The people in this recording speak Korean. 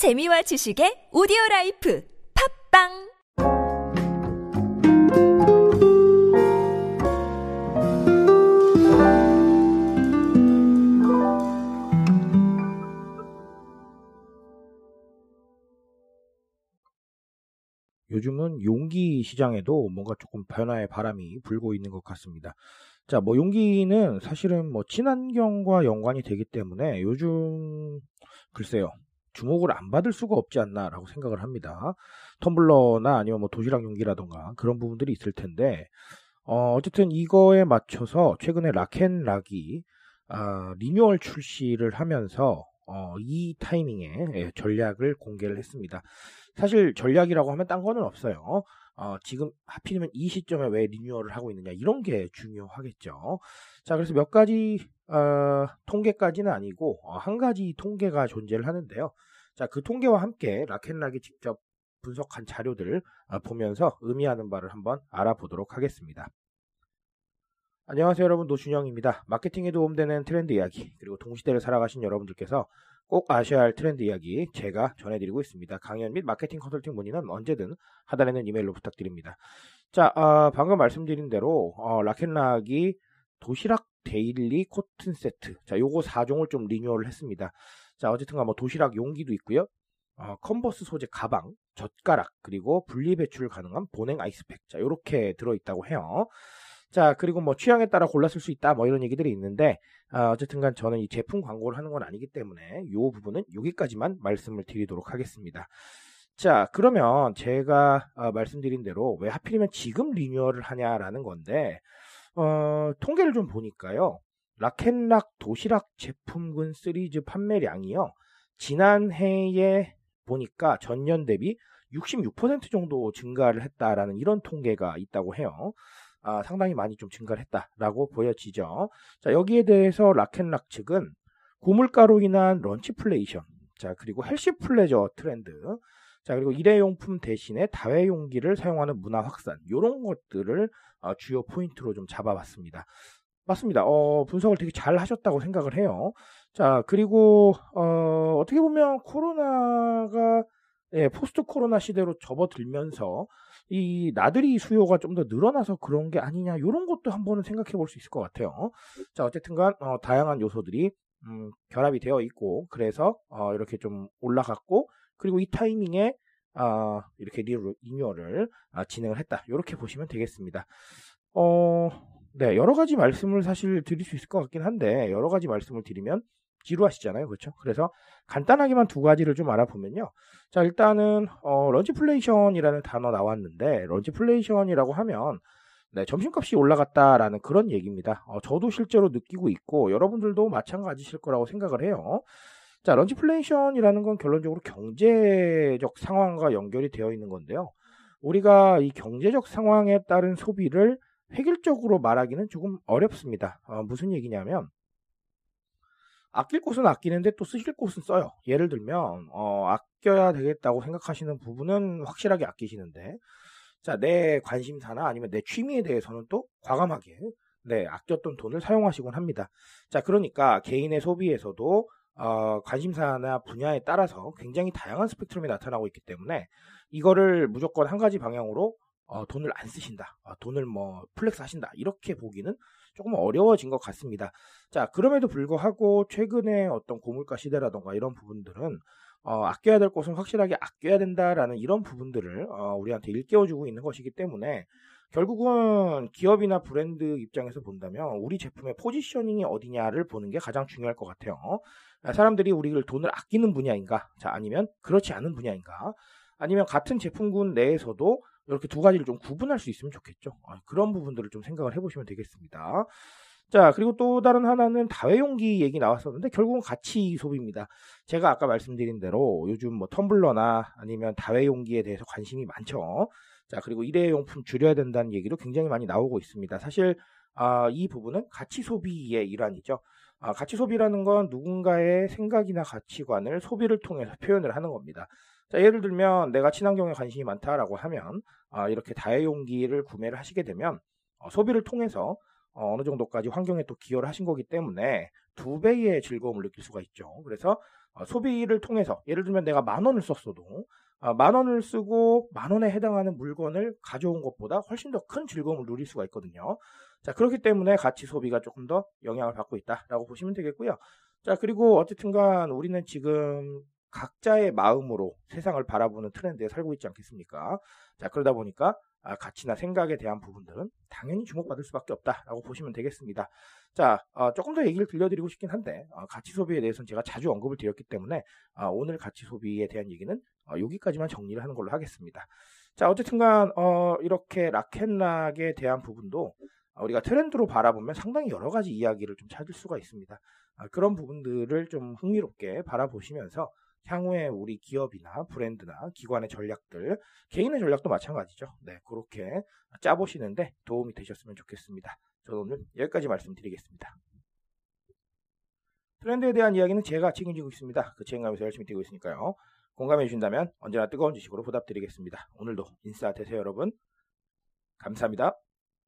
재미와 지식의 오디오 life 팟빵 요즘은 용기 시장에도 뭔가 조금 변화의 바람이 불고 있는 것 같습니다. 자, 뭐 용기는 사실은 뭐 친환경과 연관이 되기 때문에 요즘 글쎄요. 주목을 안 받을 수가 없지 않나라고 생각을 합니다. 텀블러나 아니면 뭐 도시락 용기라던가 그런 부분들이 있을 텐데 어, 어쨌든 이거에 맞춰서 최근에 라켄락이 아, 리뉴얼 출시를 하면서 어, 이 타이밍에 예, 전략을 공개를 했습니다. 사실 전략이라고 하면 딴 거는 없어요. 어, 지금 하필이면 이 시점에 왜 리뉴얼을 하고 있느냐 이런 게 중요하겠죠. 자 그래서 몇 가지 어, 통계까지는 아니고 어, 한 가지 통계가 존재를 하는데요. 자 그 통계와 함께 라켄락이 직접 분석한 자료들을 어, 보면서 의미하는 바를 한번 알아보도록 하겠습니다. 안녕하세요 여러분 노준영입니다. 마케팅에 도움되는 트렌드 이야기 그리고 동시대를 살아가신 여러분들께서 꼭 아셔야 할 트렌드 이야기 제가 전해드리고 있습니다. 강연 및 마케팅 컨설팅 문의는 언제든 하단에 있는 이메일로 부탁드립니다. 자 어, 방금 말씀드린 대로 어, 락앤락이 도시락 daily cotton 세트 자 요거 4종을 좀 리뉴얼을 했습니다. 자 어쨌든 뭐 도시락 용기도 있고요. 어, 캔버스 소재 가방, 젓가락, 그리고 분리 배출 가능한 보냉 아이스팩. 자, 요렇게 들어 있다고 해요. 자, 그리고 뭐 취향에 따라 쓸수 있다, 뭐 이런 얘기들이 있는데, 어, 쨌든 간 저는 이 제품 광고를 하는 건 아니기 때문에 요 부분은 여기까지만 말씀을 드리도록 하겠습니다. 자, 그러면 제가 어, 말씀드린 대로 왜 하필이면 지금 리뉴얼을 하냐라는 건데, 어, 통계를 좀 보니까요. 라켄락 도시락 제품군 시리즈 판매량이요. 지난해에 보니까 전년 대비 66% 정도 증가를 했다라는 이런 통계가 있다고 해요. 아, 상당히 많이 좀 증가를 했다라고 보여지죠. 자, 여기에 대해서 라켄락 측은 고물가로 인한 lunchflation, 자, 그리고 healthy pleasure 트렌드, 자, 그리고 일회용품 대신에 다회용기를 사용하는 문화 확산, 이런 것들을 어, 주요 포인트로 좀 잡아봤습니다. 맞습니다. 어, 분석을 되게 잘 하셨다고 생각을 해요. 자, 그리고, 어, 어떻게 보면 코로나가, 예, post 코로나 시대로 접어들면서 이 나들이 수요가 좀 더 늘어나서 그런 게 아니냐, 이런 것도 한번은 생각해 볼 수 있을 것 같아요. 자, 어쨌든 간, 어, 다양한 요소들이, 음, 결합이 되어 있고, 그래서, 어, 이렇게 좀 올라갔고, 그리고 이 타이밍에, 어, 이렇게 리뉴얼을 아, 진행을 했다. 이렇게 보시면 되겠습니다. 어, 네, 여러 가지 말씀을 사실 드릴 수 있을 것 같긴 한데, 여러 가지 말씀을 드리면 지루하시잖아요. 그렇죠? 그래서 간단하게만 두 가지를 좀 알아보면요. 자, 일단은, 어, lunchflation이라는 단어 나왔는데, lunchflation이라고 하면, 네, 점심값이 올라갔다라는 그런 얘기입니다. 어, 저도 실제로 느끼고 있고, 여러분들도 마찬가지실 거라고 생각을 해요. 자, 런치플레이션이라는 건 결론적으로 경제적 상황과 연결이 되어 있는 건데요. 우리가 이 경제적 상황에 따른 소비를 획일적으로 말하기는 조금 어렵습니다. 어, 무슨 얘기냐면 아낄 곳은 아끼는데 또 쓰실 곳은 써요. 예를 들면 어, 아껴야 되겠다고 생각하시는 부분은 확실하게 아끼시는데 자, 내 관심사나 아니면 내 취미에 대해서는 또 과감하게 네, 아꼈던 돈을 사용하시곤 합니다. 자, 그러니까 개인의 소비에서도 어, 관심사나 분야에 따라서 굉장히 다양한 스펙트럼이 나타나고 있기 때문에 이거를 무조건 한 가지 방향으로 어, 돈을 안 쓰신다, 어, 돈을 뭐 flex 하신다 이렇게 보기는 조금 어려워진 것 같습니다. 자 그럼에도 불구하고 최근에 어떤 고물가 시대라던가 이런 부분들은 어, 아껴야 될 곳은 확실하게 아껴야 된다라는 이런 부분들을 어, 우리한테 일깨워주고 있는 것이기 때문에 결국은 기업이나 브랜드 입장에서 본다면 우리 제품의 포지셔닝이 어디냐를 보는 게 가장 중요할 것 같아요. 사람들이 우리를 돈을 아끼는 분야인가? 자 아니면 그렇지 않은 분야인가? 아니면 같은 제품군 내에서도 이렇게 두 가지를 좀 구분할 수 있으면 좋겠죠. 아, 그런 부분들을 좀 생각을 해보시면 되겠습니다. 자, 그리고 또 다른 하나는 다회용기 얘기 나왔었는데 결국은 가치 소비입니다. 제가 아까 말씀드린 대로 요즘 뭐 텀블러나 아니면 다회용기에 대해서 관심이 많죠. 자, 그리고 일회용품 줄여야 된다는 얘기도 굉장히 많이 나오고 있습니다. 사실 아, 이 부분은 가치 소비의 일환이죠. 아, 가치 소비라는 건 누군가의 생각이나 가치관을 소비를 통해서 표현을 하는 겁니다. 자, 예를 들면 내가 친환경에 관심이 많다라고 하면 아, 이렇게 다회용기를 구매를 하시게 되면 어, 소비를 통해서 어, 느 정도까지 환경에 또 기여를 하신 거기 때문에 두 배의 즐거움을 느낄 수가 있죠. 그래서 어, 소비를 통해서 예를 들면 내가 만 원을 썼어도 어, 만 원을 쓰고 만 원에 해당하는 물건을 가져온 것보다 훨씬 더 큰 즐거움을 누릴 수가 있거든요. 자 그렇기 때문에 가치 소비가 조금 더 영향을 받고 있다라고 보시면 되겠고요. 자 그리고 어쨌든간 우리는 지금 각자의 마음으로 세상을 바라보는 트렌드에 살고 있지 않겠습니까? 자 그러다 보니까 아, 가치나 생각에 대한 부분들은 당연히 주목받을 수밖에 없다라고 보시면 되겠습니다. 자, 어, 조금 더 얘기를 들려드리고 싶긴 한데 어, 가치 소비에 대해서는 제가 자주 언급을 드렸기 때문에 어, 오늘 가치 소비에 대한 얘기는 어, 여기까지만 정리를 하는 걸로 하겠습니다. 자, 어쨌든간 어, 이렇게 라켓락에 대한 부분도 우리가 트렌드로 바라보면 상당히 여러 가지 이야기를 좀 찾을 수가 있습니다. 아, 그런 부분들을 좀 흥미롭게 바라보시면서 향후에 우리 기업이나 브랜드나 기관의 전략들, 개인의 전략도 마찬가지죠. 네, 그렇게 짜보시는데 도움이 되셨으면 좋겠습니다. 저는 오늘 여기까지 말씀드리겠습니다. 트렌드에 대한 이야기는 제가 책임지고 있습니다. 그 책임감에서 열심히 뛰고 있으니까요. 공감해 주신다면 언제나 뜨거운 지식으로 보답드리겠습니다. 오늘도 인싸 되세요, 여러분. 감사합니다.